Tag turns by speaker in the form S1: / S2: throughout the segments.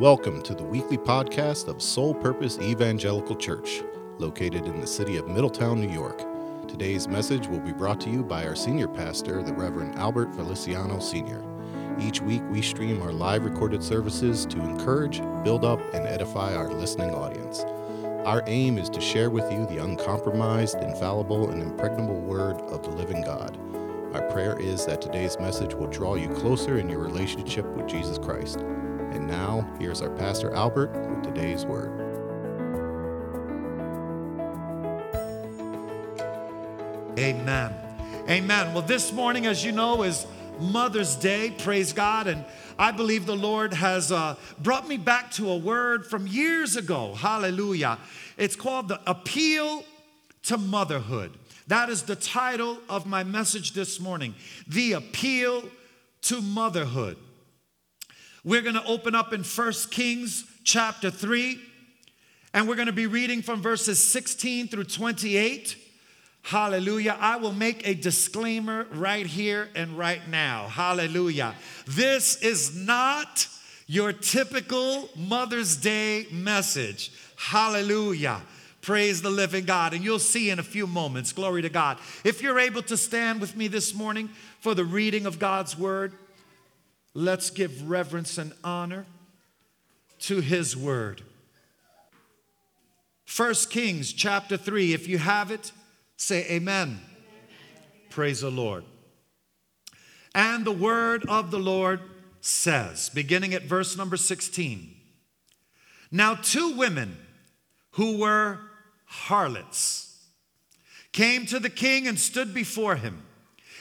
S1: Welcome to the weekly podcast of Soul Purpose Evangelical Church, located in the city of Middletown, New York. Today's message will be brought to you by our senior pastor, the Reverend Albert Feliciano Sr. Each week, we stream our live recorded services to encourage, build up, and edify our listening audience. Our aim is to share with you the uncompromised, infallible, and impregnable word of the living God. Our prayer is that today's message will draw you closer in your relationship with Jesus Christ. And now, here's our Pastor Albert with today's word.
S2: Amen. Amen. Well, this morning, as you know, is Mother's Day. Praise God. And I believe the Lord has uh, brought me back to a word from years ago. Hallelujah. It's called the Appeal to Motherhood. That is the title of my message this morning The Appeal to Motherhood. We're going to open up in 1 Kings chapter 3, and we're going to be reading from verses 16 through 28. Hallelujah. I will make a disclaimer right here and right now. Hallelujah. This is not your typical Mother's Day message. Hallelujah. Praise the living God. And you'll see in a few moments. Glory to God. If you're able to stand with me this morning for the reading of God's word, let's give reverence and honor to his word. First Kings chapter 3. If you have it, say amen. amen. Praise the Lord. And the word of the Lord says, beginning at verse number 16 Now, two women who were harlots, came to the king and stood before him.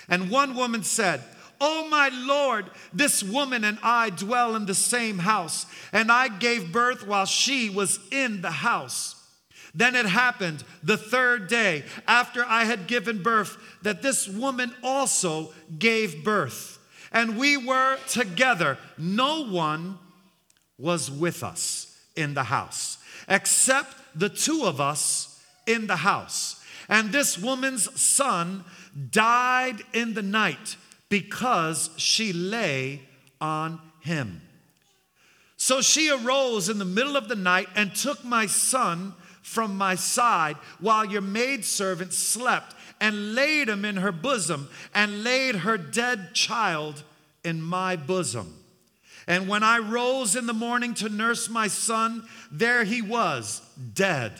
S2: And one woman said, Oh, my Lord, this woman and I dwell in the same house, and I gave birth while she was in the house. Then it happened the third day after I had given birth that this woman also gave birth. And we were together. No one was with us in the house except the two of us in the house. And this woman's son died in the night because she lay on him. So she arose in the middle of the night and took my son from my side while your maidservant slept and laid him in her bosom and laid her dead child in my bosom. And when I rose in the morning to nurse my son, there he was, dead.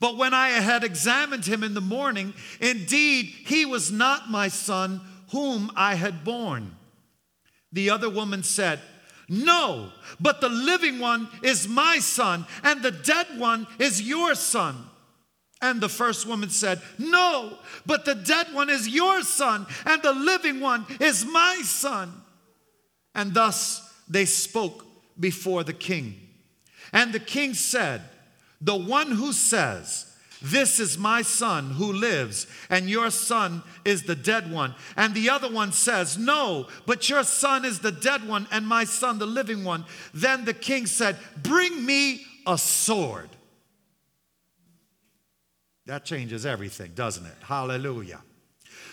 S2: But when I had examined him in the morning, indeed he was not my son whom I had born. The other woman said, No, but the living one is my son, and the dead one is your son. And the first woman said, No, but the dead one is your son, and the living one is my son. And thus they spoke before the king. And the king said, The one who says, this is my son who lives, and your son is the dead one. And the other one says, No, but your son is the dead one, and my son the living one. Then the king said, Bring me a sword. That changes everything, doesn't it? Hallelujah.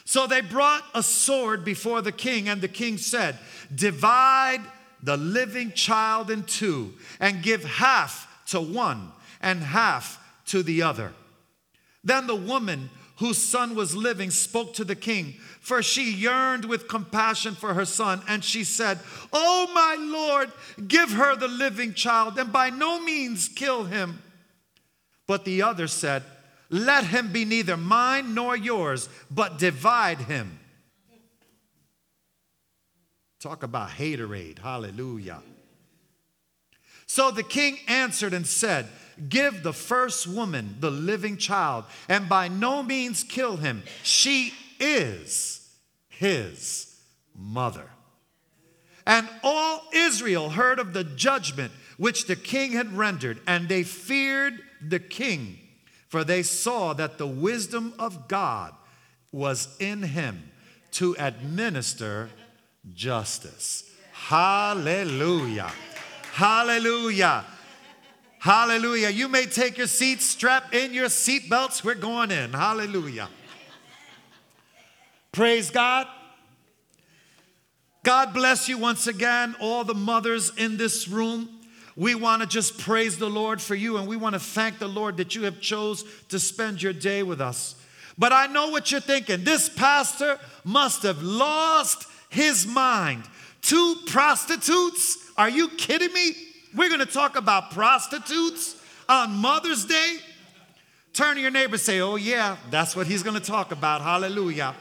S2: So they brought a sword before the king, and the king said, Divide the living child in two, and give half to one and half to the other. Then the woman whose son was living spoke to the king, for she yearned with compassion for her son, and she said, Oh, my Lord, give her the living child, and by no means kill him. But the other said, let him be neither mine nor yours, but divide him. Talk about haterade. Hallelujah. So the king answered and said, Give the first woman the living child, and by no means kill him. She is his mother. And all Israel heard of the judgment which the king had rendered, and they feared the king for they saw that the wisdom of God was in him to administer justice. Hallelujah. Hallelujah. Hallelujah. You may take your seats, strap in your seatbelts. We're going in. Hallelujah. Praise God. God bless you once again, all the mothers in this room. We want to just praise the Lord for you and we want to thank the Lord that you have chose to spend your day with us. But I know what you're thinking. This pastor must have lost his mind. Two prostitutes? Are you kidding me? We're going to talk about prostitutes on Mother's Day? Turn to your neighbor say, Oh, yeah, that's what he's going to talk about. Hallelujah.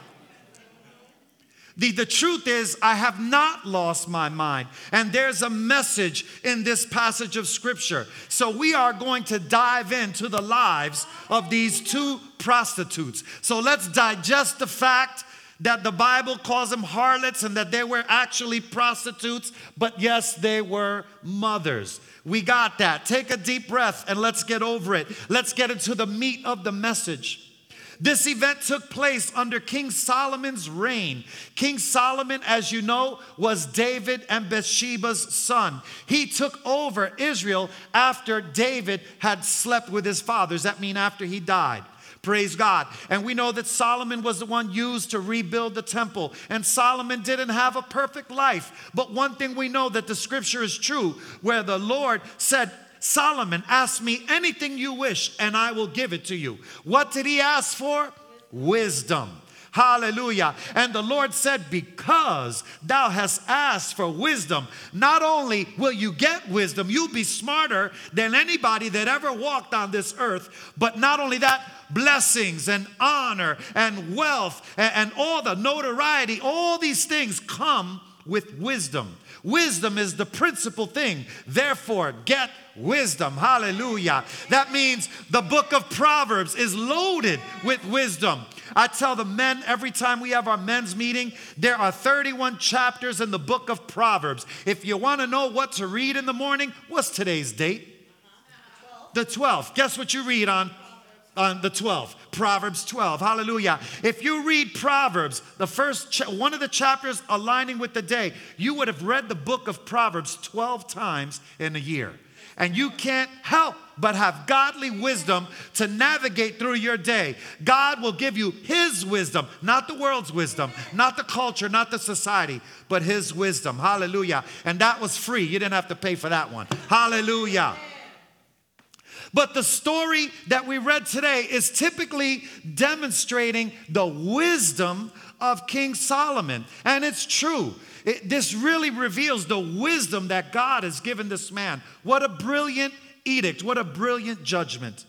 S2: The, the truth is, I have not lost my mind. And there's a message in this passage of scripture. So we are going to dive into the lives of these two prostitutes. So let's digest the fact that the Bible calls them harlots and that they were actually prostitutes, but yes, they were mothers. We got that. Take a deep breath and let's get over it. Let's get into the meat of the message. This event took place under King Solomon's reign. King Solomon, as you know, was David and Bathsheba's son. He took over Israel after David had slept with his fathers. That means after he died. Praise God. And we know that Solomon was the one used to rebuild the temple. And Solomon didn't have a perfect life. But one thing we know that the scripture is true, where the Lord said, Solomon, ask me anything you wish, and I will give it to you. What did he ask for? Wisdom. Hallelujah. And the Lord said, Because thou hast asked for wisdom, not only will you get wisdom, you'll be smarter than anybody that ever walked on this earth, but not only that, blessings and honor and wealth and, and all the notoriety, all these things come with wisdom. Wisdom is the principal thing. Therefore, get wisdom. Hallelujah. That means the book of Proverbs is loaded with wisdom. I tell the men every time we have our men's meeting, there are 31 chapters in the book of Proverbs. If you want to know what to read in the morning, what's today's date? The 12th. Guess what you read on on the 12th proverbs 12 hallelujah if you read proverbs the first cha- one of the chapters aligning with the day you would have read the book of proverbs 12 times in a year and you can't help but have godly wisdom to navigate through your day. God will give you His wisdom, not the world's wisdom, not the culture, not the society, but His wisdom. Hallelujah. And that was free. You didn't have to pay for that one. Hallelujah. But the story that we read today is typically demonstrating the wisdom of King Solomon. And it's true. It, this really reveals the wisdom that God has given this man. What a brilliant edict, what a brilliant judgment.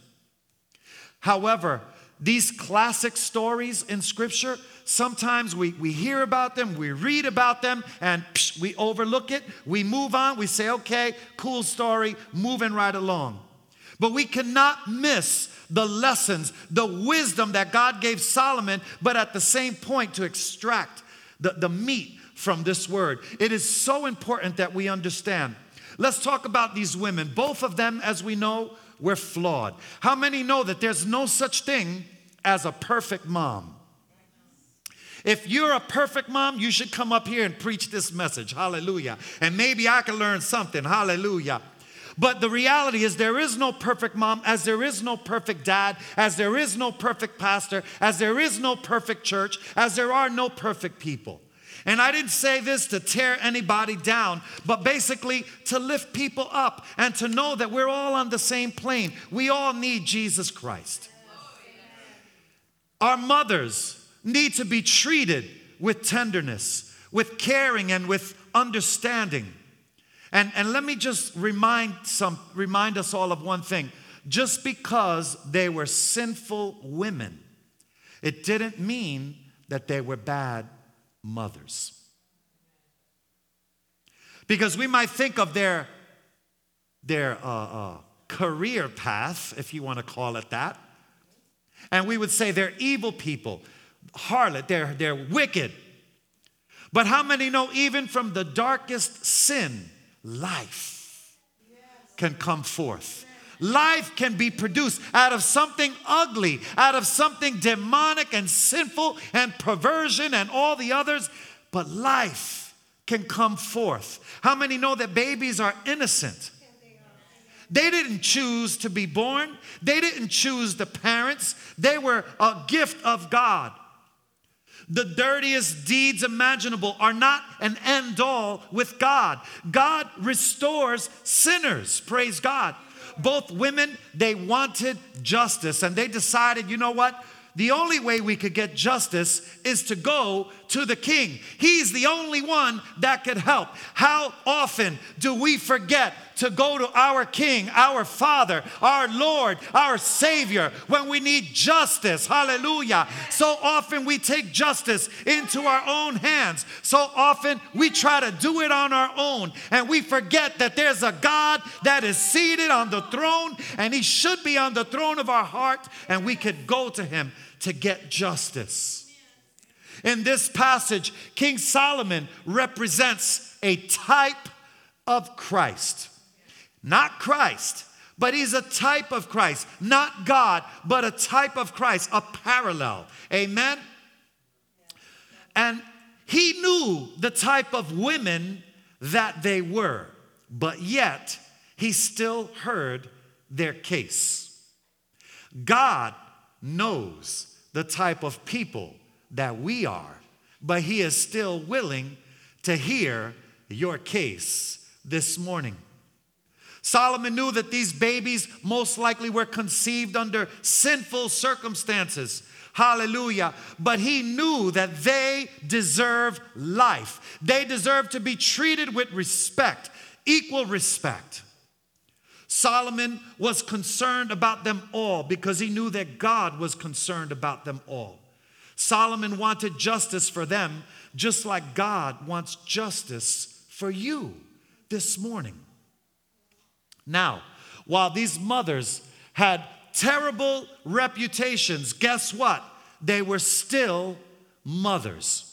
S2: However, these classic stories in Scripture, sometimes we, we hear about them, we read about them, and psh, we overlook it. We move on, we say, okay, cool story, moving right along. But we cannot miss the lessons, the wisdom that God gave Solomon, but at the same point to extract the, the meat from this word. It is so important that we understand. Let's talk about these women. Both of them, as we know, were flawed. How many know that there's no such thing as a perfect mom? If you're a perfect mom, you should come up here and preach this message. Hallelujah. And maybe I can learn something. Hallelujah. But the reality is, there is no perfect mom, as there is no perfect dad, as there is no perfect pastor, as there is no perfect church, as there are no perfect people. And I didn't say this to tear anybody down, but basically to lift people up and to know that we're all on the same plane. We all need Jesus Christ. Our mothers need to be treated with tenderness, with caring, and with understanding. And, and let me just remind, some, remind us all of one thing. Just because they were sinful women, it didn't mean that they were bad mothers. Because we might think of their, their uh, uh, career path, if you want to call it that, and we would say they're evil people, harlot, they're, they're wicked. But how many know even from the darkest sin, life can come forth? Life can be produced out of something ugly, out of something demonic and sinful and perversion and all the others, but life can come forth. How many know that babies are innocent? They didn't choose to be born. They didn't choose the parents. They were a gift of God. The dirtiest deeds imaginable are not an end all with God. God restores sinners. Praise God. Both women, they wanted justice and they decided, you know what? The only way we could get justice is to go to the king. He's the only one that could help. How often do we forget to go to our king, our father, our Lord, our Savior when we need justice? Hallelujah. So often we take justice into our own hands. So often we try to do it on our own and we forget that there's a God that is seated on the throne and he should be on the throne of our heart and we could go to him to get justice. In this passage, King Solomon represents a type of Christ. Not Christ, but he's a type of Christ. Not God, but a type of Christ, a parallel. Amen? And he knew the type of women that they were, but yet he still heard their case. God knows the type of people that we are, but He is still willing to hear your case this morning. Solomon knew that these babies most likely were conceived under sinful circumstances. Hallelujah. But he knew that they deserve life. They deserve to be treated with respect, equal respect. Solomon was concerned about them all because he knew that God was concerned about them all. Solomon wanted justice for them just like God wants justice for you this morning. Now, while these mothers had terrible reputations, guess what? They were still mothers.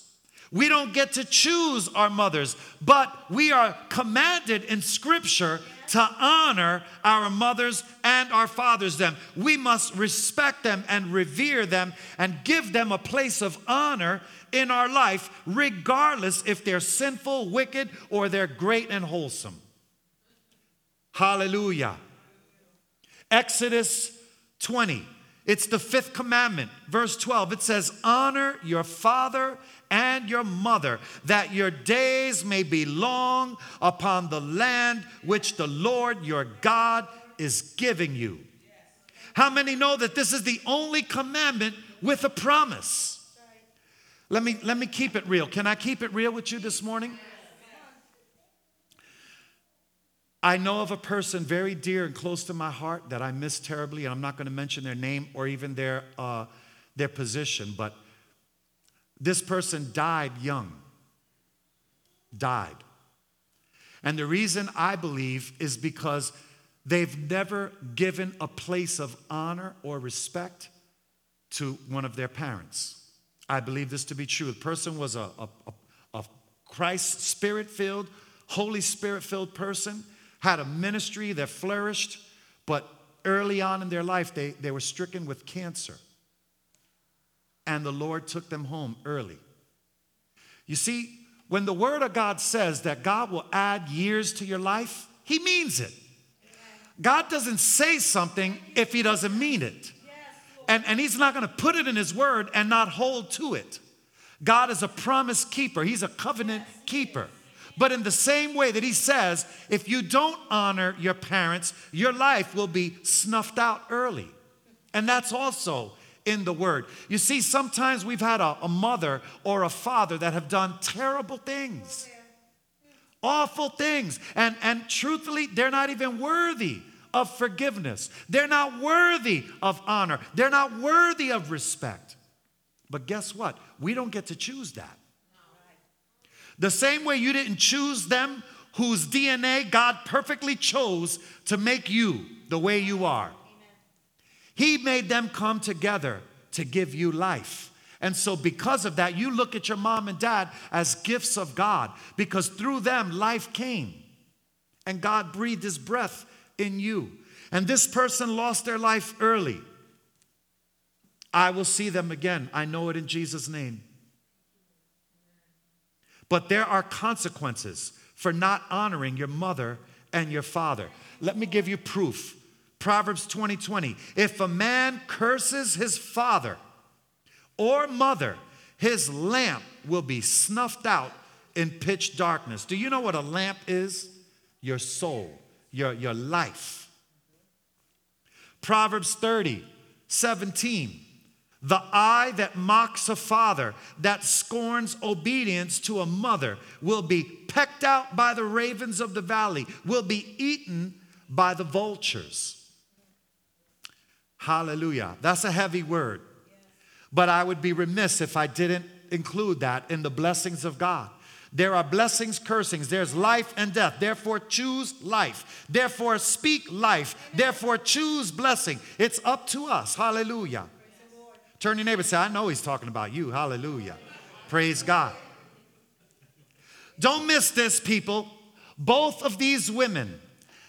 S2: We don't get to choose our mothers, but we are commanded in Scripture to honor our mothers and our fathers them. We must respect them and revere them and give them a place of honor in our life, regardless if they're sinful, wicked, or they're great and wholesome. Hallelujah. Exodus 20. It's the fifth commandment, verse 12. It says, Honor your father and your mother, that your days may be long upon the land which the Lord your God is giving you. How many know that this is the only commandment with a promise? Let me, let me keep it real. Can I keep it real with you this morning? I know of a person very dear and close to my heart that I miss terribly, and I'm not going to mention their name or even their, uh, their position, but this person died young. Died. And the reason I believe is because they've never given a place of honor or respect to one of their parents. I believe this to be true. The person was a, a, a Christ spirit filled, Holy Spirit filled person, had a ministry that flourished, but early on in their life, they, they were stricken with cancer and the Lord took them home early. You see, when the Word of God says that God will add years to your life, He means it. God doesn't say something if He doesn't mean it. And, and He's not going to put it in His Word and not hold to it. God is a promise keeper, He's a covenant keeper. But in the same way that He says, if you don't honor your parents, your life will be snuffed out early. And that's also in the word. You see, sometimes we've had a, a mother or a father that have done terrible things, awful things, and, and truthfully, they're not even worthy of forgiveness. They're not worthy of honor. They're not worthy of respect. But guess what? We don't get to choose that. The same way you didn't choose them whose DNA God perfectly chose to make you the way you are. He made them come together to give you life. And so, because of that, you look at your mom and dad as gifts of God because through them life came and God breathed his breath in you. And this person lost their life early. I will see them again. I know it in Jesus' name. But there are consequences for not honoring your mother and your father. Let me give you proof. Proverbs 20 20. If a man curses his father or mother, his lamp will be snuffed out in pitch darkness. Do you know what a lamp is? Your soul, your, your life. Proverbs 30, 17. The eye that mocks a father, that scorns obedience to a mother, will be pecked out by the ravens of the valley, will be eaten by the vultures. Hallelujah. That's a heavy word. But I would be remiss if I didn't include that in the blessings of God. There are blessings, cursings. There's life and death. Therefore, choose life. Therefore, speak life. Therefore, choose blessing. It's up to us. Hallelujah. Turn your neighbor say, I know he's talking about you. Hallelujah. Praise God. Don't miss this, people. Both of these women,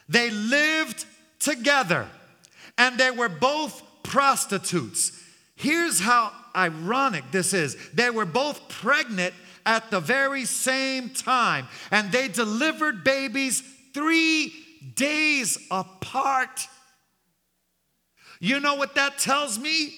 S2: they lived together and they were both prostitutes. Here's how ironic this is they were both pregnant at the very same time, and they delivered babies three days apart. You know what that tells me?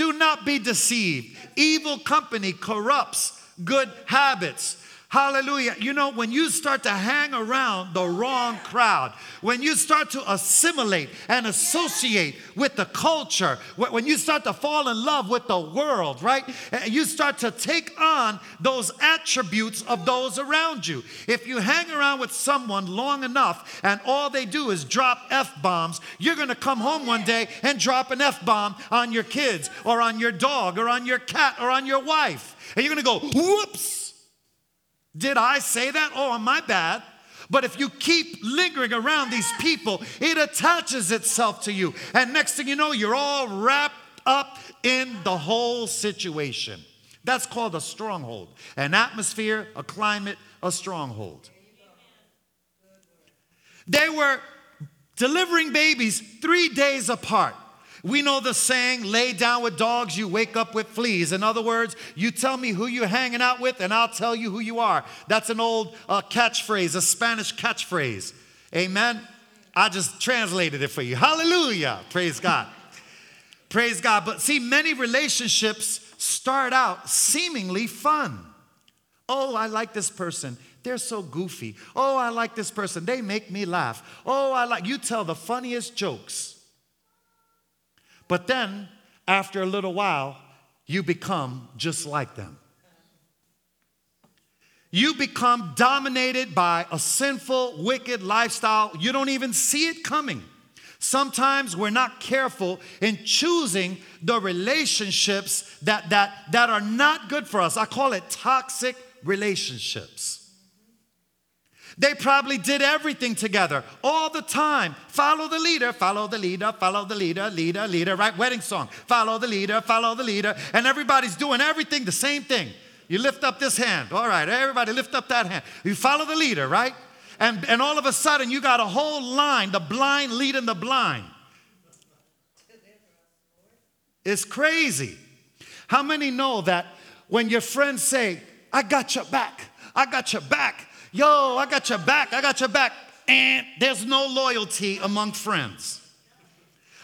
S2: Do not be deceived. Evil company corrupts good habits. Hallelujah. You know, when you start to hang around the wrong crowd, when you start to assimilate and associate with the culture, when you start to fall in love with the world, right? You start to take on those attributes of those around you. If you hang around with someone long enough and all they do is drop F bombs, you're going to come home one day and drop an F bomb on your kids or on your dog or on your cat or on your wife. And you're going to go, whoops. Did I say that? Oh, my bad. But if you keep lingering around these people, it attaches itself to you. And next thing you know, you're all wrapped up in the whole situation. That's called a stronghold. An atmosphere, a climate, a stronghold. They were delivering babies three days apart. We know the saying, lay down with dogs, you wake up with fleas. In other words, you tell me who you're hanging out with, and I'll tell you who you are. That's an old uh, catchphrase, a Spanish catchphrase. Amen. I just translated it for you. Hallelujah. Praise God. Praise God. But see, many relationships start out seemingly fun. Oh, I like this person. They're so goofy. Oh, I like this person. They make me laugh. Oh, I like, you tell the funniest jokes. But then, after a little while, you become just like them. You become dominated by a sinful, wicked lifestyle. You don't even see it coming. Sometimes we're not careful in choosing the relationships that, that, that are not good for us. I call it toxic relationships. They probably did everything together all the time. Follow the leader, follow the leader, follow the leader, leader, leader, right? Wedding song. Follow the leader, follow the leader. And everybody's doing everything the same thing. You lift up this hand. All right, everybody lift up that hand. You follow the leader, right? And, and all of a sudden, you got a whole line, the blind leading the blind. It's crazy. How many know that when your friends say, I got your back, I got your back, Yo, I got your back, I got your back. And there's no loyalty among friends.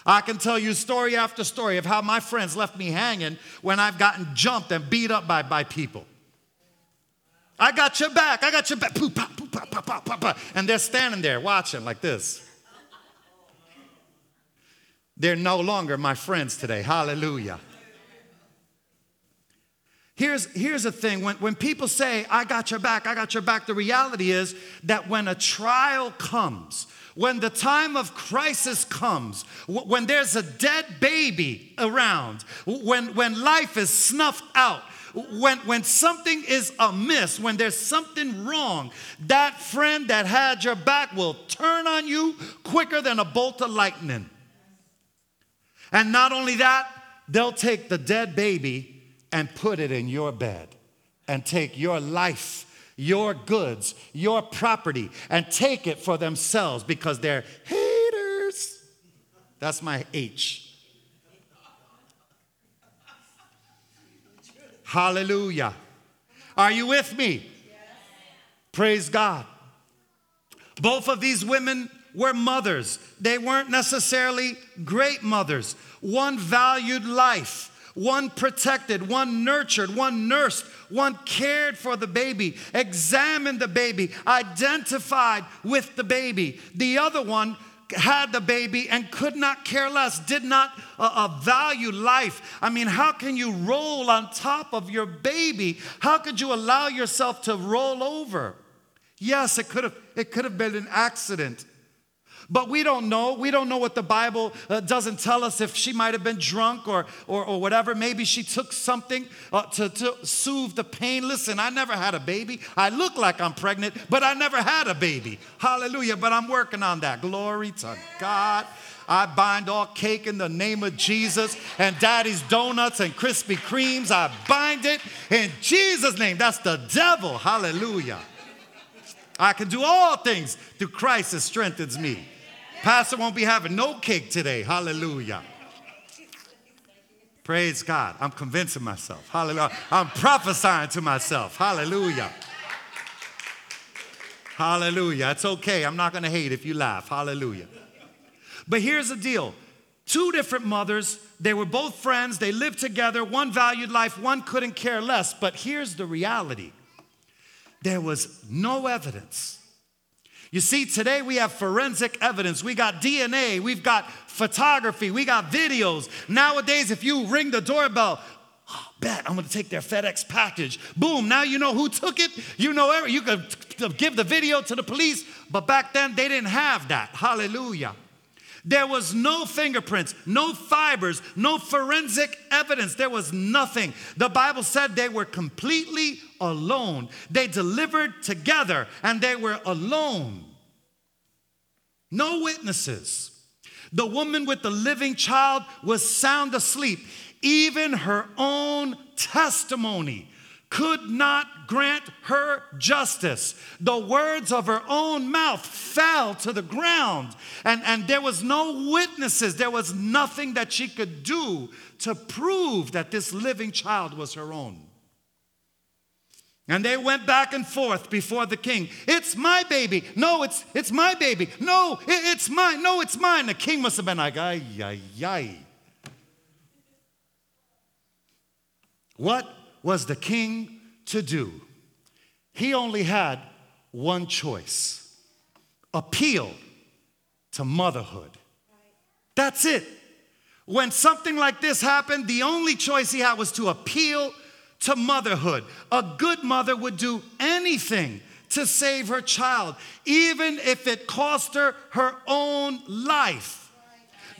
S2: I can tell you story after story of how my friends left me hanging when I've gotten jumped and beat up by, by people. I got your back, I got your back. And they're standing there watching like this. They're no longer my friends today. Hallelujah. Here's, here's the thing when, when people say, I got your back, I got your back, the reality is that when a trial comes, when the time of crisis comes, when there's a dead baby around, when, when life is snuffed out, when, when something is amiss, when there's something wrong, that friend that had your back will turn on you quicker than a bolt of lightning. And not only that, they'll take the dead baby and put it in your bed and take your life, your goods, your property, and take it for themselves because they're haters. That's my H. Hallelujah. Are you with me? Praise God. Both of these women were mothers. They weren't necessarily great mothers. One valued life, One protected, one nurtured, one nursed, one cared for the baby, examined the baby, identified with the baby. The other one had the baby and could not care less, did not uh, uh, value life. I mean, how can you roll on top of your baby? How could you allow yourself to roll over? Yes, it could have, it could have been an accident. But we don't know. We don't know what the Bible uh, doesn't tell us if she might have been drunk or, or, or whatever. Maybe she took something uh, to, to soothe the pain. Listen, I never had a baby. I look like I'm pregnant, but I never had a baby. Hallelujah. But I'm working on that. Glory to God. I bind all cake in the name of Jesus and daddy's donuts and Krispy Kremes. I bind it in Jesus' name. That's the devil. Hallelujah. I can do all things through Christ that strengthens me. Pastor won't be having no cake today. Hallelujah. Praise God. I'm convincing myself. Hallelujah. I'm prophesying to myself. Hallelujah. Hallelujah. It's okay. I'm not going to hate if you laugh. Hallelujah. But here's the deal two different mothers. They were both friends. They lived together. One valued life, one couldn't care less. But here's the reality there was no evidence you see, today we have forensic evidence. We got DNA, we've got photography, we got videos. Nowadays, if you ring the doorbell, oh, bet I'm gonna take their FedEx package. Boom, now you know who took it. You know, every, you could give the video to the police, but back then they didn't have that. Hallelujah. There was no fingerprints, no fibers, no forensic evidence. There was nothing. The Bible said they were completely alone. They delivered together and they were alone. No witnesses. The woman with the living child was sound asleep. Even her own testimony could not grant her justice. The words of her own mouth fell to the ground, and, and there was no witnesses. There was nothing that she could do to prove that this living child was her own. And they went back and forth before the king. It's my baby. No, it's, it's my baby. No, it, it's mine. No, it's mine. The king must have been like, ay, ay, ay. What was the king to do? He only had one choice appeal to motherhood. That's it. When something like this happened, the only choice he had was to appeal to motherhood. A good mother would do anything to save her child, even if it cost her her own life.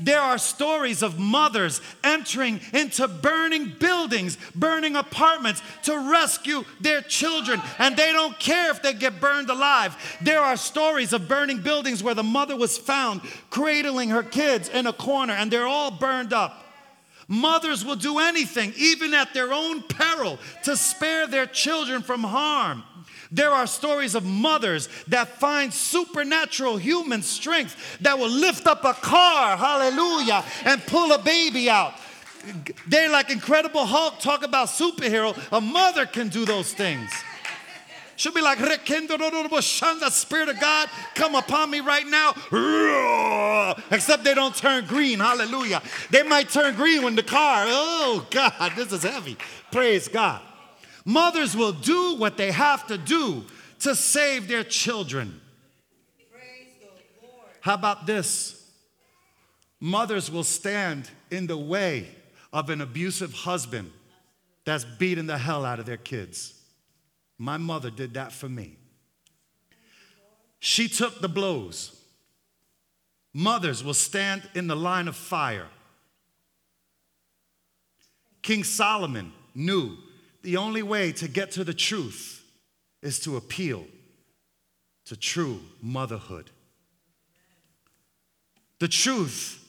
S2: There are stories of mothers entering into burning buildings, burning apartments to rescue their children, and they don't care if they get burned alive. There are stories of burning buildings where the mother was found cradling her kids in a corner, and they're all burned up. Mothers will do anything, even at their own peril, to spare their children from harm. There are stories of mothers that find supernatural human strength that will lift up a car, hallelujah, and pull a baby out. They're like Incredible Hulk, talk about superhero. A mother can do those things. She'll be like, the Spirit of God come upon me right now. Except they don't turn green. Hallelujah. They might turn green when the car, oh God, this is heavy. Praise God. Mothers will do what they have to do to save their children. How about this? Mothers will stand in the way of an abusive husband that's beating the hell out of their kids. My mother did that for me. She took the blows. Mothers will stand in the line of fire. King Solomon knew the only way to get to the truth is to appeal to true motherhood. The truth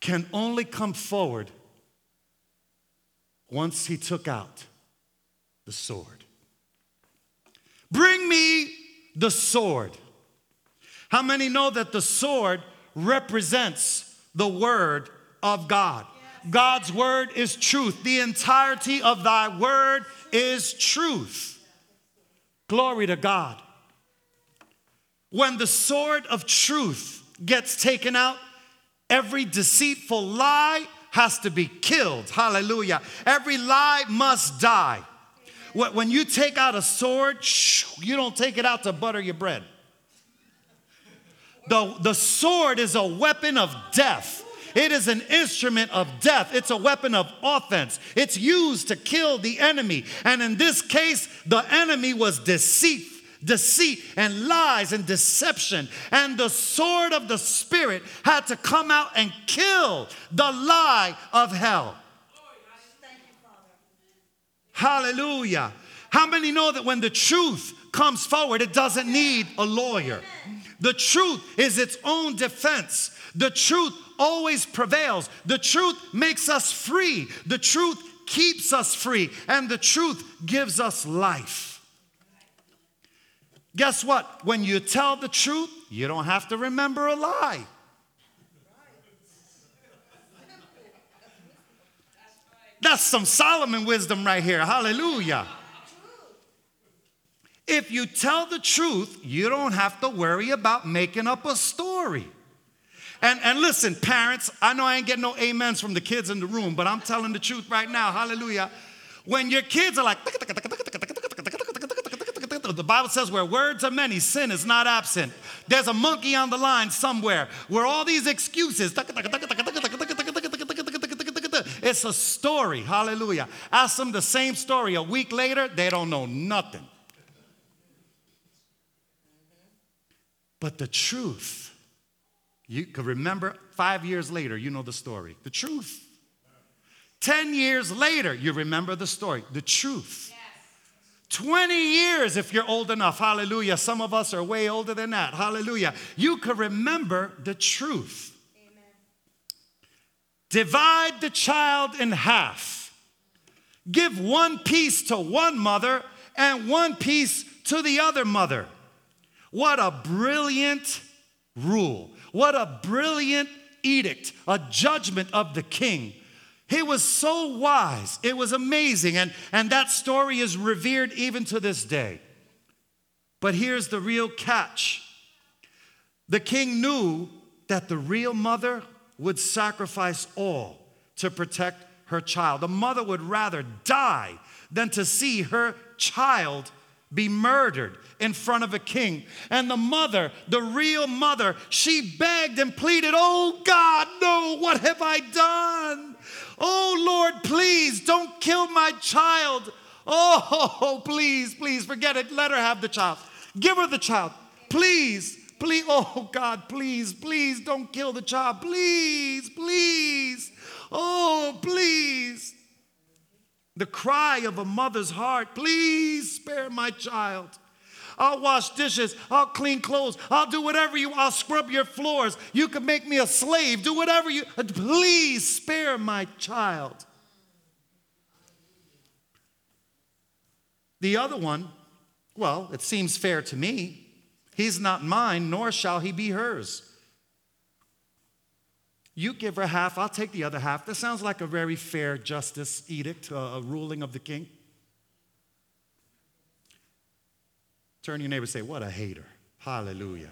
S2: can only come forward once he took out the sword. Bring me the sword. How many know that the sword represents the word of God? God's word is truth. The entirety of thy word is truth. Glory to God. When the sword of truth gets taken out, every deceitful lie has to be killed. Hallelujah. Every lie must die. When you take out a sword, you don't take it out to butter your bread. The, the sword is a weapon of death. It is an instrument of death. It's a weapon of offense. It's used to kill the enemy. And in this case, the enemy was deceit, deceit and lies and deception. And the sword of the Spirit had to come out and kill the lie of hell. Hallelujah. How many know that when the truth comes forward, it doesn't need a lawyer? The truth is its own defense. The truth always prevails. The truth makes us free. The truth keeps us free. And the truth gives us life. Guess what? When you tell the truth, you don't have to remember a lie. That's some Solomon wisdom right here. Hallelujah. If you tell the truth, you don't have to worry about making up a story. And, and listen, parents, I know I ain't getting no amens from the kids in the room, but I'm telling the truth right now. Hallelujah. When your kids are like, the Bible says, where words are many, sin is not absent. There's a monkey on the line somewhere where all these excuses, it's a story. Hallelujah. Ask them the same story a week later, they don't know nothing. But the truth, you could remember five years later, you know the story. The truth. Ten years later, you remember the story. The truth. 20 years if you're old enough. Hallelujah. Some of us are way older than that. Hallelujah. You could remember the truth. Amen. Divide the child in half. Give one piece to one mother and one piece to the other mother. What a brilliant rule. What a brilliant edict, a judgment of the king. He was so wise. It was amazing. And, and that story is revered even to this day. But here's the real catch the king knew that the real mother would sacrifice all to protect her child. The mother would rather die than to see her child be murdered in front of a king. And the mother, the real mother, she begged and pleaded, Oh God, no, what have I done? Oh Lord, please don't kill my child. Oh, please, please forget it. Let her have the child. Give her the child. Please, please. Oh God, please, please don't kill the child. Please, please. Oh, please. The cry of a mother's heart, please spare my child. I'll wash dishes. I'll clean clothes. I'll do whatever you, I'll scrub your floors. You can make me a slave. Do whatever you, uh, please spare my child. The other one, well, it seems fair to me. He's not mine, nor shall he be hers. You give her half, I'll take the other half. That sounds like a very fair justice edict, uh, a ruling of the king. Turn to your neighbor and say, What a hater. Hallelujah.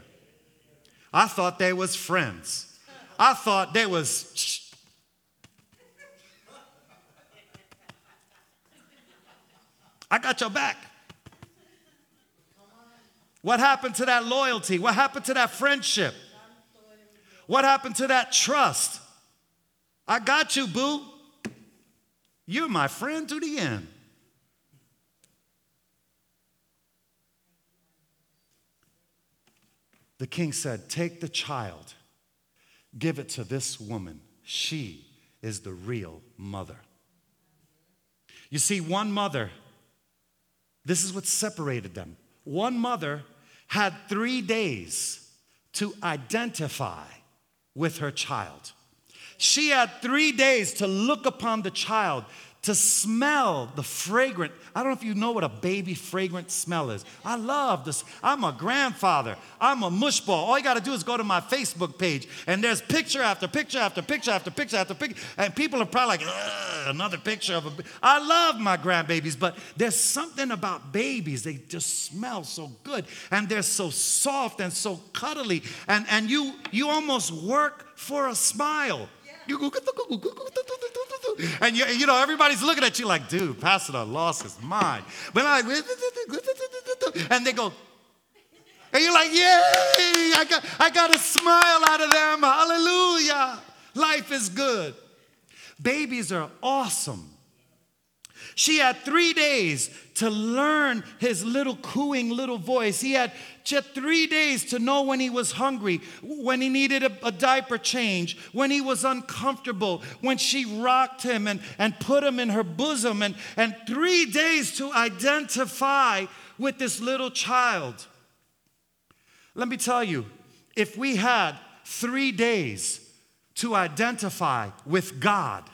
S2: I thought they was friends. I thought they was. I got your back. What happened to that loyalty? What happened to that friendship? What happened to that trust? I got you, boo. You're my friend to the end. The king said, Take the child, give it to this woman. She is the real mother. You see, one mother, this is what separated them. One mother had three days to identify with her child. She had three days to look upon the child, to smell the fragrant. I don't know if you know what a baby fragrant smell is. I love this. I'm a grandfather. I'm a mushball. All you got to do is go to my Facebook page, and there's picture after picture after picture after picture after picture, and people are probably like, another picture of a. I love my grandbabies, but there's something about babies. They just smell so good, and they're so soft and so cuddly, and and you you almost work for a smile And you, you know, everybody's looking at you like, dude, Pastor lost his mind. But like, and they go, and you're like, yay, I got, I got a smile out of them. Hallelujah. Life is good. Babies are awesome. She had three days to learn his little cooing little voice. He had just three days to know when he was hungry, when he needed a, a, diaper change, when he was uncomfortable, when she rocked him and, and put him in her bosom, and, and three days to identify with this little child. Let me tell you, if we had three days to identify with God,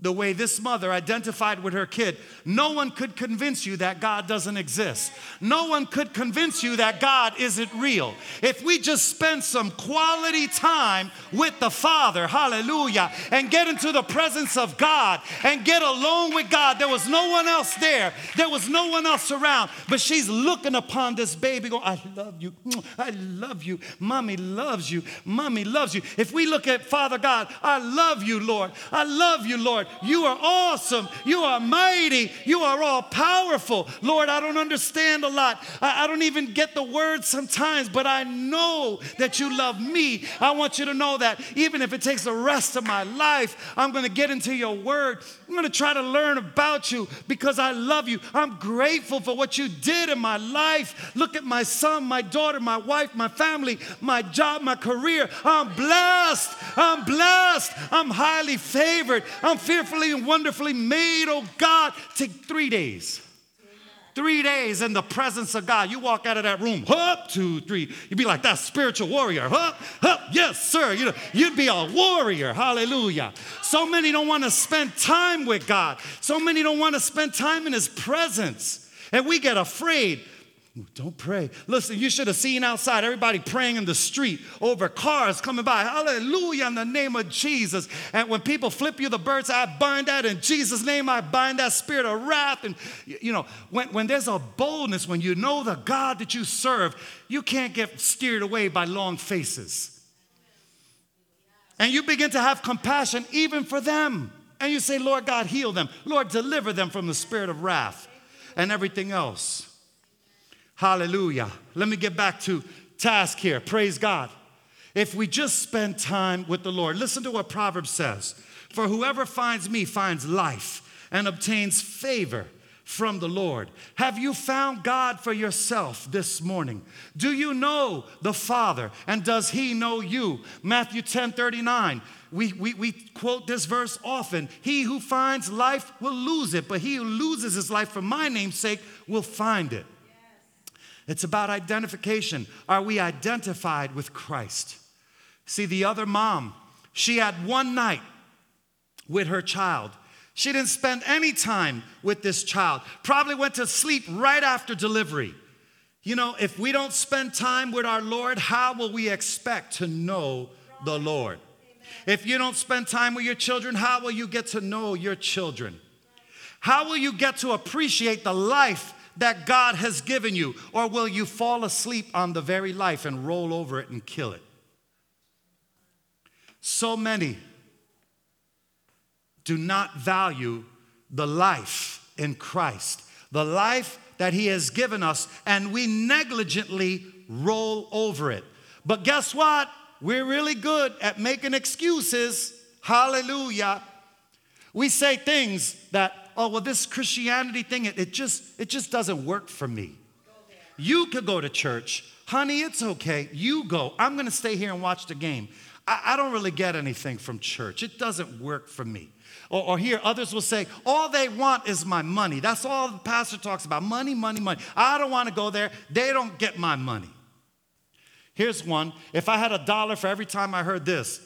S2: the way this mother identified with her kid. No one could convince you that God doesn't exist. No one could convince you that God isn't real. If we just spend some quality time with the Father, hallelujah, and get into the presence of God and get alone with God, there was no one else there. There was no one else around. But she's looking upon this baby going, I love you. Mm, I love you. Mommy loves you. Mommy loves you. If we look at Father God, I love you, Lord. I love you, Lord. You are awesome. You are mighty. You are all powerful. Lord, I don't understand a lot. I, I don't even get the words sometimes, but I know that you love me. I want you to know that even if it takes the rest of my life, I'm going to get into your word. I'm going to try to learn about you because I love you. I'm grateful for what you did in my life. Look at my son, my daughter, my wife, my family, my job, my career. I'm blessed. I'm blessed. I'm highly favored. I'm fearful fearfully and wonderfully made, oh God. Take three days. Three days in the presence of God. You walk out of that room, up, two, three. You'd be like that spiritual warrior. Up, up, yes, sir. You know, you'd be a warrior. Hallelujah. So many don't want to spend time with God. So many don't want to spend time in His presence. And we get afraid don't pray. Listen, you should have seen outside everybody praying in the street over cars coming by. Hallelujah in the name of Jesus. And when people flip you the birds, I bind that in Jesus' name. I bind that spirit of wrath. And, you know, when, when there's a boldness, when you know the God that you serve, you can't get steered away by long faces. And you begin to have compassion even for them. And you say, Lord God, heal them. Lord, deliver them from the spirit of wrath and everything else. Hallelujah. Let me get back to task here. Praise God. If we just spend time with the Lord, listen to what Proverbs says For whoever finds me finds life and obtains favor from the Lord. Have you found God for yourself this morning? Do you know the Father and does He know you? Matthew 10 39. We, we, we quote this verse often. He who finds life will lose it, but he who loses his life for my name's sake will find it. It's about identification. Are we identified with Christ? See, the other mom, she had one night with her child. She didn't spend any time with this child, probably went to sleep right after delivery. You know, if we don't spend time with our Lord, how will we expect to know the Lord? If you don't spend time with your children, how will you get to know your children? How will you get to appreciate the life that God has given you? Or will you fall asleep on the very life and roll over it and kill it? So many do not value the life in Christ, the life that He has given us, and we negligently roll over it. But guess what? We're really good at making excuses. Hallelujah. We say things that oh, well, this Christianity thing, it, it, just, it just doesn't work for me. You could go to church. Honey, it's okay. You go. I'm going to stay here and watch the game. I, I, don't really get anything from church. It doesn't work for me. Or, or here, others will say, all they want is my money. That's all the pastor talks about money, money, money. I don't want to go there. They don't get my money. Here's one. If I had a dollar for every time I heard this,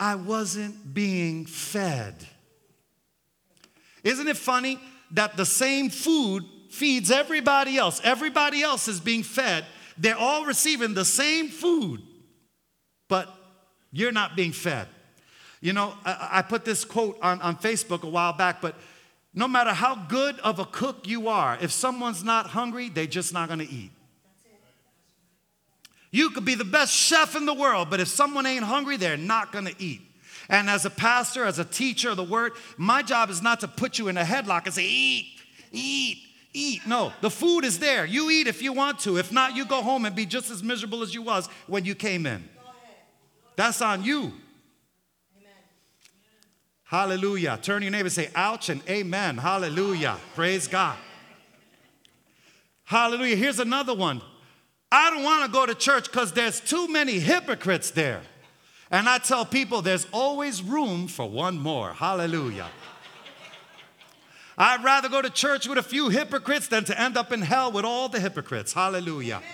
S2: I wasn't being fed. Isn't it funny that the same food feeds everybody else? Everybody else is being fed. They're all receiving the same food, but you're not being fed. You know, I, I put this quote on, on Facebook a while back, but no matter how good of a cook you are, if someone's not hungry, they're just not gonna eat. You could be the best chef in the world, but if someone ain't hungry, they're not gonna eat. And as a pastor, as a teacher of the word, my job is not to put you in a headlock and say, eat, eat, eat. No, the food is there. You eat if you want to. If not, you go home and be just as miserable as you was when you came in. That's on you. Hallelujah. Turn your neighbor and say, ouch and amen. Hallelujah. Praise God. Hallelujah. Here's another one. I don't want to go to church because there's too many hypocrites there. And I tell people there's always room for one more. Hallelujah. I'd rather go to church with a few hypocrites than to end up in hell with all the hypocrites. Hallelujah. Amen.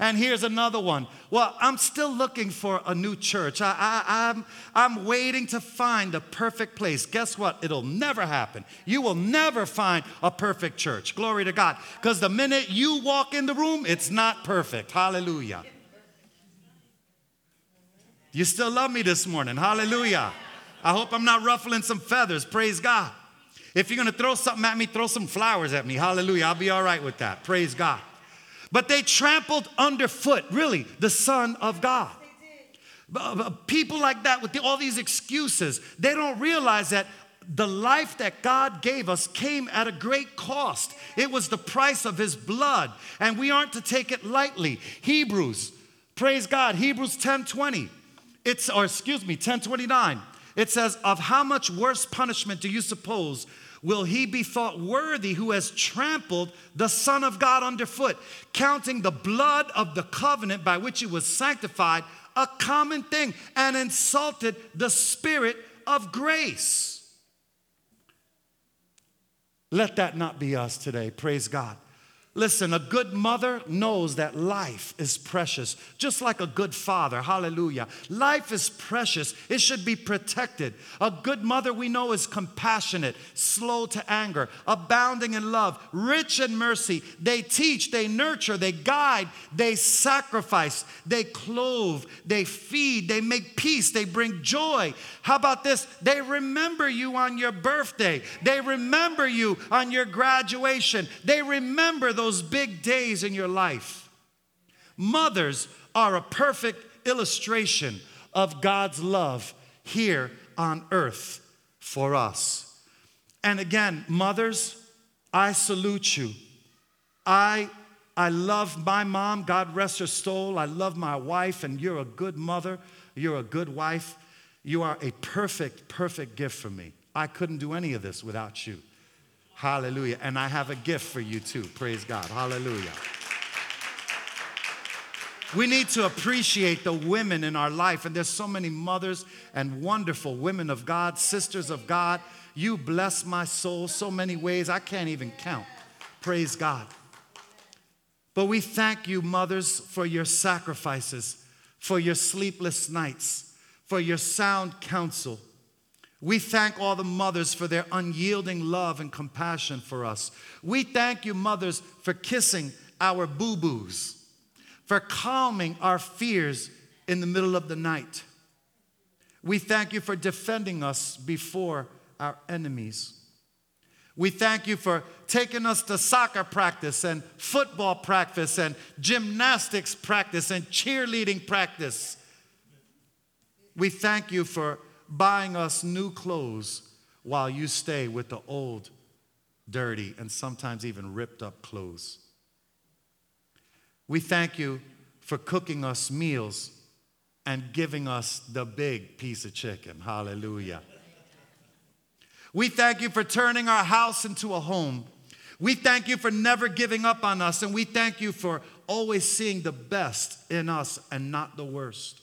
S2: And here's another one. Well, I'm still looking for a new church. I, I, I'm, I'm waiting to find the perfect place. Guess what? It'll never happen. You will never find a perfect church. Glory to God. Because the minute you walk in the room, it's not perfect. Hallelujah. You still love me this morning. Hallelujah. I hope I'm not ruffling some feathers. Praise God. If you're going to throw something at me, throw some flowers at me. Hallelujah. I'll be all right with that. Praise God. But they trampled underfoot, really, the Son of God. People like that with the, all these excuses, they don't realize that the life that God gave us came at a great cost. It was the price of His blood, and we aren't to take it lightly. Hebrews, praise God, Hebrews 10 20. It's, or excuse me, 1029. It says, Of how much worse punishment do you suppose will he be thought worthy who has trampled the Son of God underfoot, counting the blood of the covenant by which he was sanctified a common thing, and insulted the Spirit of grace? Let that not be us today. Praise God. Listen, a good mother knows that life is precious, just like a good father. Hallelujah. Life is precious, it should be protected. A good mother we know is compassionate, slow to anger, abounding in love, rich in mercy. They teach, they nurture, they guide, they sacrifice, they clothe, they feed, they make peace, they bring joy. How about this? They remember you on your birthday, they remember you on your graduation, they remember those those big days in your life. Mothers are a perfect illustration of God's love here on earth for us. And again, mothers, I salute you. I I love my mom, God rest her soul. I love my wife, and you're a good mother. You're a good wife. You are a perfect, perfect gift for me. I couldn't do any of this without you. Hallelujah. And I have a gift for you too. Praise God. Hallelujah. We need to appreciate the women in our life. And there's so many mothers and wonderful women of God, sisters of God. You bless my soul so many ways I can't even count. Praise God. But we thank you, mothers, for your sacrifices, for your sleepless nights, for your sound counsel, we thank all the mothers for their unyielding love and compassion for us. We thank you, mothers, for kissing our boo boos, for calming our fears in the middle of the night. We thank you for defending us before our enemies. We thank you for taking us to soccer practice and football practice and gymnastics practice and cheerleading practice. We thank you for buying us new clothes while you stay with the old, dirty, and sometimes even ripped up clothes. We thank you for cooking us meals and giving us the big piece of chicken. Hallelujah. We thank you for turning our house into a home. We thank you for never giving up on us, and we thank you for always seeing the best in us and not the worst.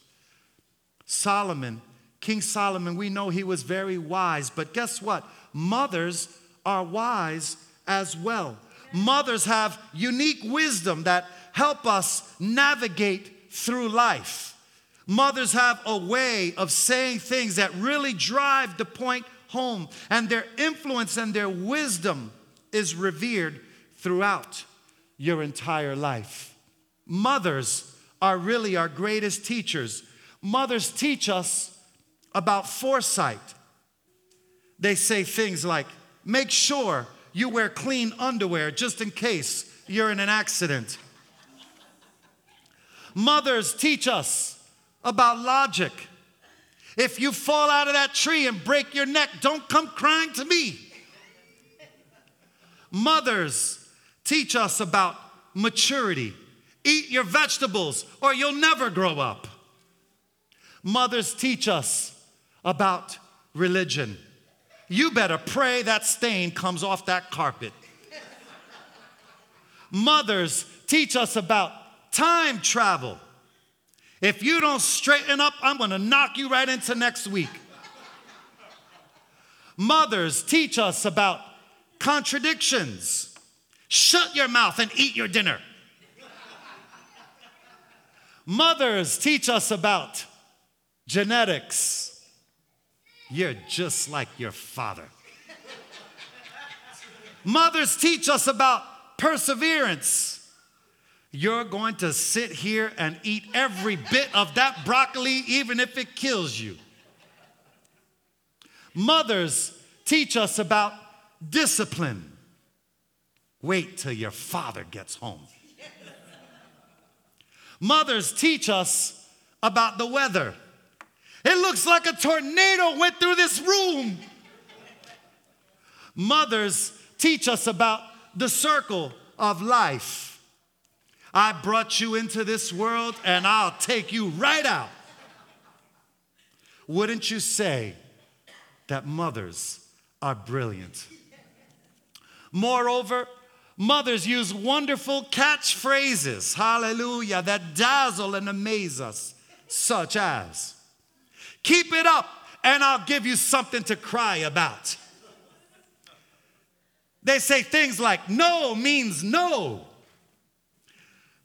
S2: Solomon King Solomon, we know he was very wise, but guess what? Mothers are wise as well. Mothers have unique wisdom that help us navigate through life. Mothers have a way of saying things that really drive the point home, and their influence and their wisdom is revered throughout your entire life. Mothers are really our greatest teachers. Mothers teach us about foresight. They say things like, make sure you wear clean underwear just in case you're in an accident. Mothers teach us about logic. If you fall out of that tree and break your neck, don't come crying to me. Mothers, teach us about maturity. Eat your vegetables or you'll never grow up. Mothers, teach us about religion. You better pray that stain comes off that carpet. Mothers, teach us about time travel. If you don't straighten up, I'm gonna knock you right into next week. Mothers, teach us about contradictions. Shut your mouth and eat your dinner. Mothers, teach us about genetics. You're just like your father. Mothers, teach us about perseverance. You're going to sit here and eat every bit of that broccoli, even if it kills you. Mothers teach us about discipline. Wait till your father gets home. Mothers teach us about the weather. It looks like a tornado went through this room. Mothers teach us about the circle of life. I brought you into this world and I'll take you right out. Wouldn't you say that mothers are brilliant? Moreover, mothers use wonderful catchphrases, hallelujah, that dazzle and amaze us, such as, Keep it up and I'll give you something to cry about. They say things like, No means no.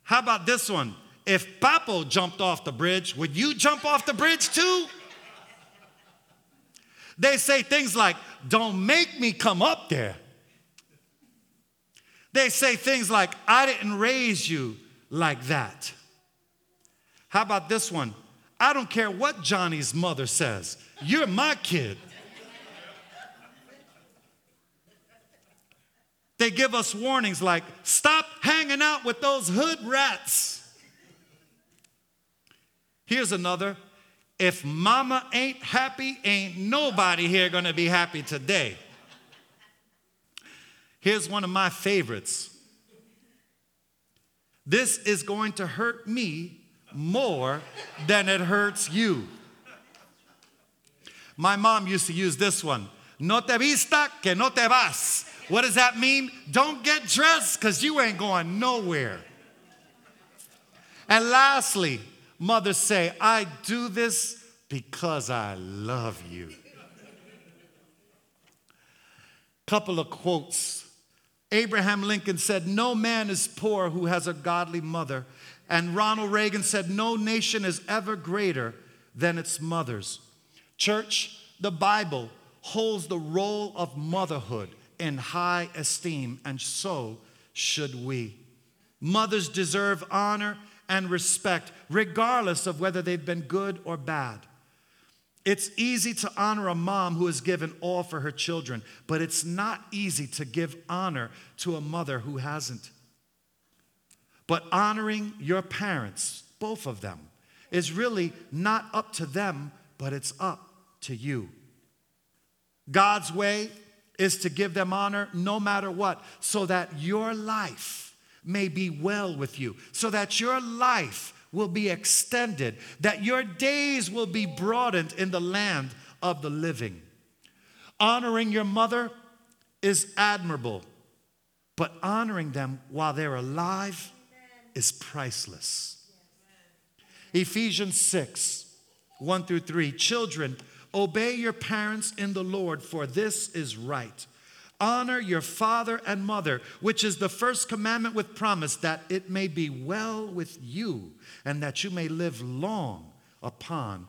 S2: How about this one? If Papo jumped off the bridge, would you jump off the bridge too? They say things like, Don't make me come up there. They say things like, I didn't raise you like that. How about this one? I don't care what Johnny's mother says, you're my kid. They give us warnings like, stop hanging out with those hood rats. Here's another. If mama ain't happy, ain't nobody here gonna be happy today. Here's one of my favorites. This is going to hurt me more than it hurts you. My mom used to use this one. No te vista que no te vas. What does that mean? Don't get dressed because you ain't going nowhere. And lastly, mothers say, I do this because I love you. Couple of quotes. Abraham Lincoln said, No man is poor who has a godly mother. And Ronald Reagan said, No nation is ever greater than its mothers. Church, the Bible holds the role of motherhood in high esteem, and so should we. Mothers deserve honor and respect, regardless of whether they've been good or bad. It's easy to honor a mom who has given all for her children, but it's not easy to give honor to a mother who hasn't. But honoring your parents, both of them, is really not up to them, but it's up to you. God's way is to give them honor no matter what, so that your life may be well with you, so that your life will be extended, that your days will be broadened in the land of the living. Honoring your mother is admirable, but honoring them while they're alive is priceless. Ephesians 6 1 through 3 Children, Obey your parents in the Lord, for this is right. Honor your father and mother, which is the first commandment with promise, that it may be well with you and that you may live long upon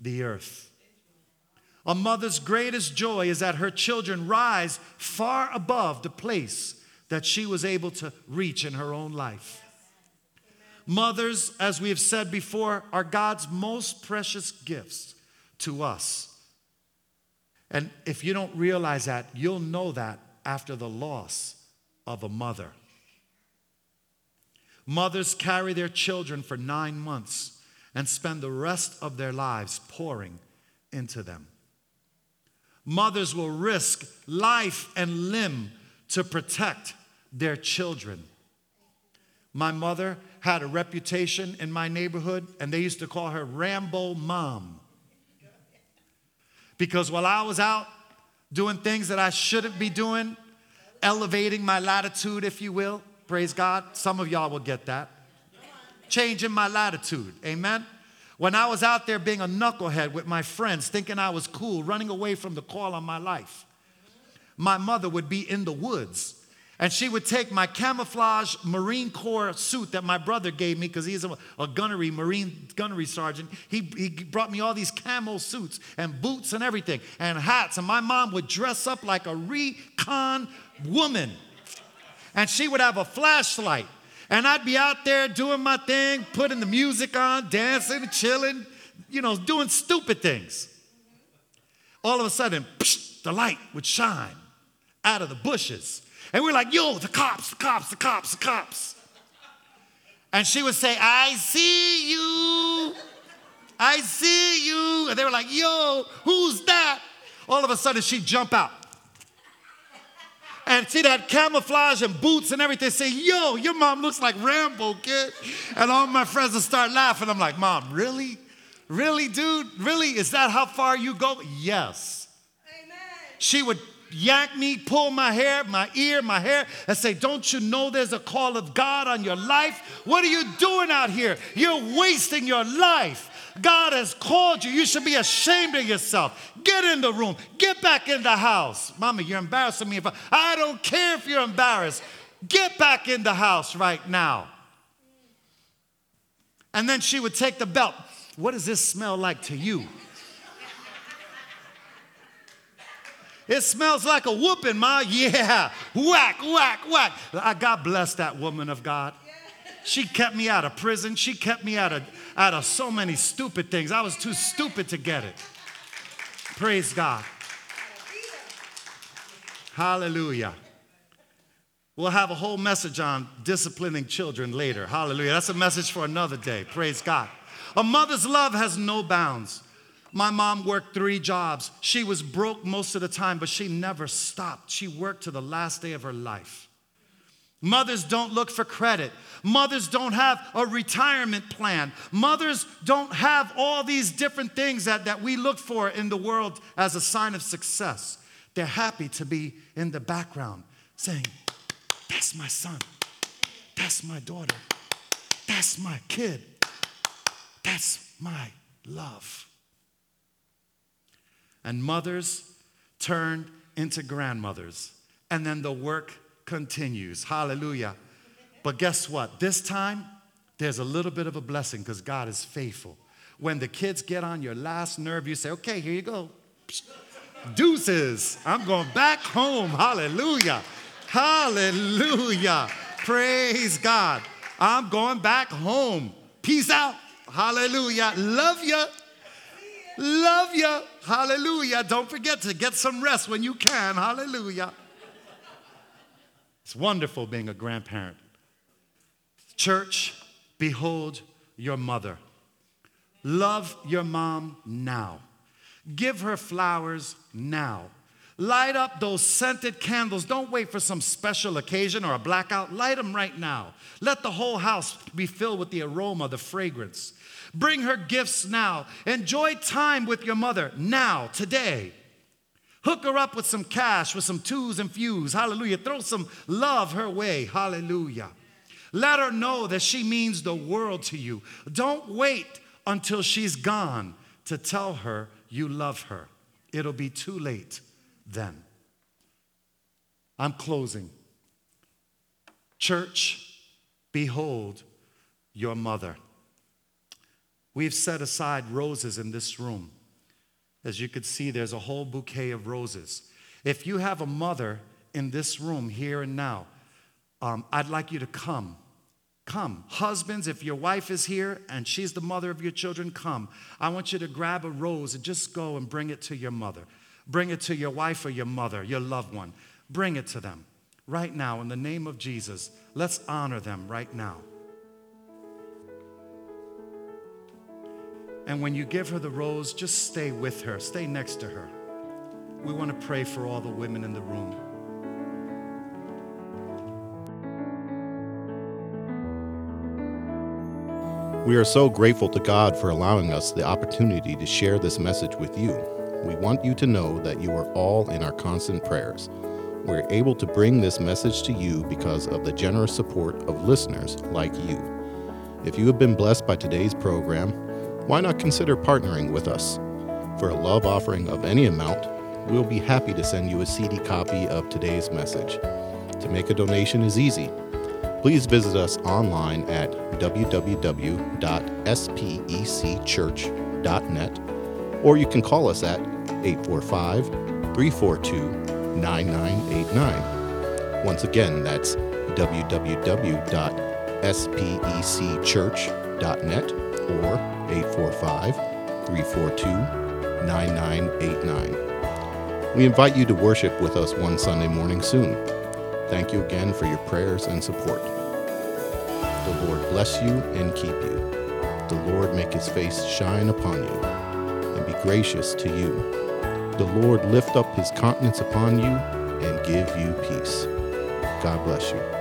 S2: the earth. A mother's greatest joy is that her children rise far above the place that she was able to reach in her own life. Mothers, as we have said before, are God's most precious gifts to us. And if you don't realize that, you'll know that after the loss of a mother. Mothers carry their children for nine months and spend the rest of their lives pouring into them. Mothers will risk life and limb to protect their children. My mother had a reputation in my neighborhood, and they used to call her Rambo Mom. Because while I was out doing things that I shouldn't be doing, elevating my latitude, if you will, praise God, some of y'all will get that. Changing my latitude, amen? When I was out there being a knucklehead with my friends, thinking I was cool, running away from the call on my life, my mother would be in the woods and she would take my camouflage Marine Corps suit that my brother gave me because he's a, a, gunnery, Marine gunnery sergeant. He, he brought me all these camo suits and boots and everything and hats. And my mom would dress up like a recon woman. And she would have a flashlight. And I'd be out there doing my thing, putting the music on, dancing, chilling, you know, doing stupid things. All of a sudden, psh, the light would shine out of the bushes. And we're like, yo, the cops, the cops, the cops, the cops. And she would say, I see you. I see you. And they were like, yo, who's that? All of a sudden, she'd jump out. And see that camouflage and boots and everything. Say, yo, your mom looks like Rambo, kid. And all my friends would start laughing. I'm like, mom, really? Really, dude? Really? Is that how far you go? Yes. Amen. She would yank me, pull my hair, my ear, my hair, and say, Don't you know there's a call of God on your life? What are you doing out here? You're wasting your life. God has called you. You should be ashamed of yourself. Get in the room. Get back in the house. Mama, you're embarrassing me. I don't care if you're embarrassed. Get back in the house right now. And then she would take the belt. What does this smell like to you? It smells like a whooping, ma. Yeah. Whack, whack, whack. I God bless that woman of God. She kept me out of prison. She kept me out of, out of so many stupid things. I was too stupid to get it. Praise God. Hallelujah. We'll have a whole message on disciplining children later. Hallelujah. That's a message for another day. Praise God. A mother's love has no bounds. My mom worked three jobs. She was broke most of the time, but she never stopped. She worked to the last day of her life. Mothers don't look for credit. Mothers don't have a retirement plan. Mothers don't have all these different things that, that we look for in the world as a sign of success. They're happy to be in the background saying, That's my son. That's my daughter. That's my kid. That's my love and mothers turned into grandmothers. And then the work continues. Hallelujah. But guess what? This time, there's a little bit of a blessing because God is faithful. When the kids get on your last nerve, you say, okay, here you go. Deuces. I'm going back home. Hallelujah. Hallelujah. Praise God. I'm going back home. Peace out. Hallelujah. Love you. Love you. Hallelujah. Don't forget to get some rest when you can. Hallelujah. It's wonderful being a grandparent. Church, behold your mother. Love your mom now. Give her flowers now. Light up those scented candles. Don't wait for some special occasion or a blackout. Light them right now. Let the whole house be filled with the aroma, the fragrance. Bring her gifts now. Enjoy time with your mother now, today. Hook her up with some cash, with some twos and fews. Hallelujah. Throw some love her way. Hallelujah. Let her know that she means the world to you. Don't wait until she's gone to tell her you love her. It'll be too late then. I'm closing. Church, behold your mother. We've set aside roses in this room. As you could see, there's a whole bouquet of roses. If you have a mother in this room here and now, um, I'd like you to come. Come. Husbands, if your wife is here and she's the mother of your children, come. I want you to grab a rose and just go and bring it to your mother. Bring it to your wife or your mother, your loved one. Bring it to them right now in the name of Jesus. Let's honor them right now. And when you give her the rose, just stay with her, stay next to her. We want to pray for all the women in the room.
S1: We are so grateful to God for allowing us the opportunity to share this message with you. We want you to know that you are all in our constant prayers. We're able to bring this message to you because of the generous support of listeners like you. If you have been blessed by today's program, why not consider partnering with us? For a love offering of any amount, we'll be happy to send you a CD copy of today's message. To make a donation is easy. Please visit us online at www.specchurch.net or you can call us at 845 342 9989. Once again, that's www.specchurch.net or 845 342 9989. We invite you to worship with us one Sunday morning soon. Thank you again for your prayers and support. The Lord bless you and keep you. The Lord make his face shine upon you and be gracious to you. The Lord lift up his countenance upon you and give you peace. God bless you.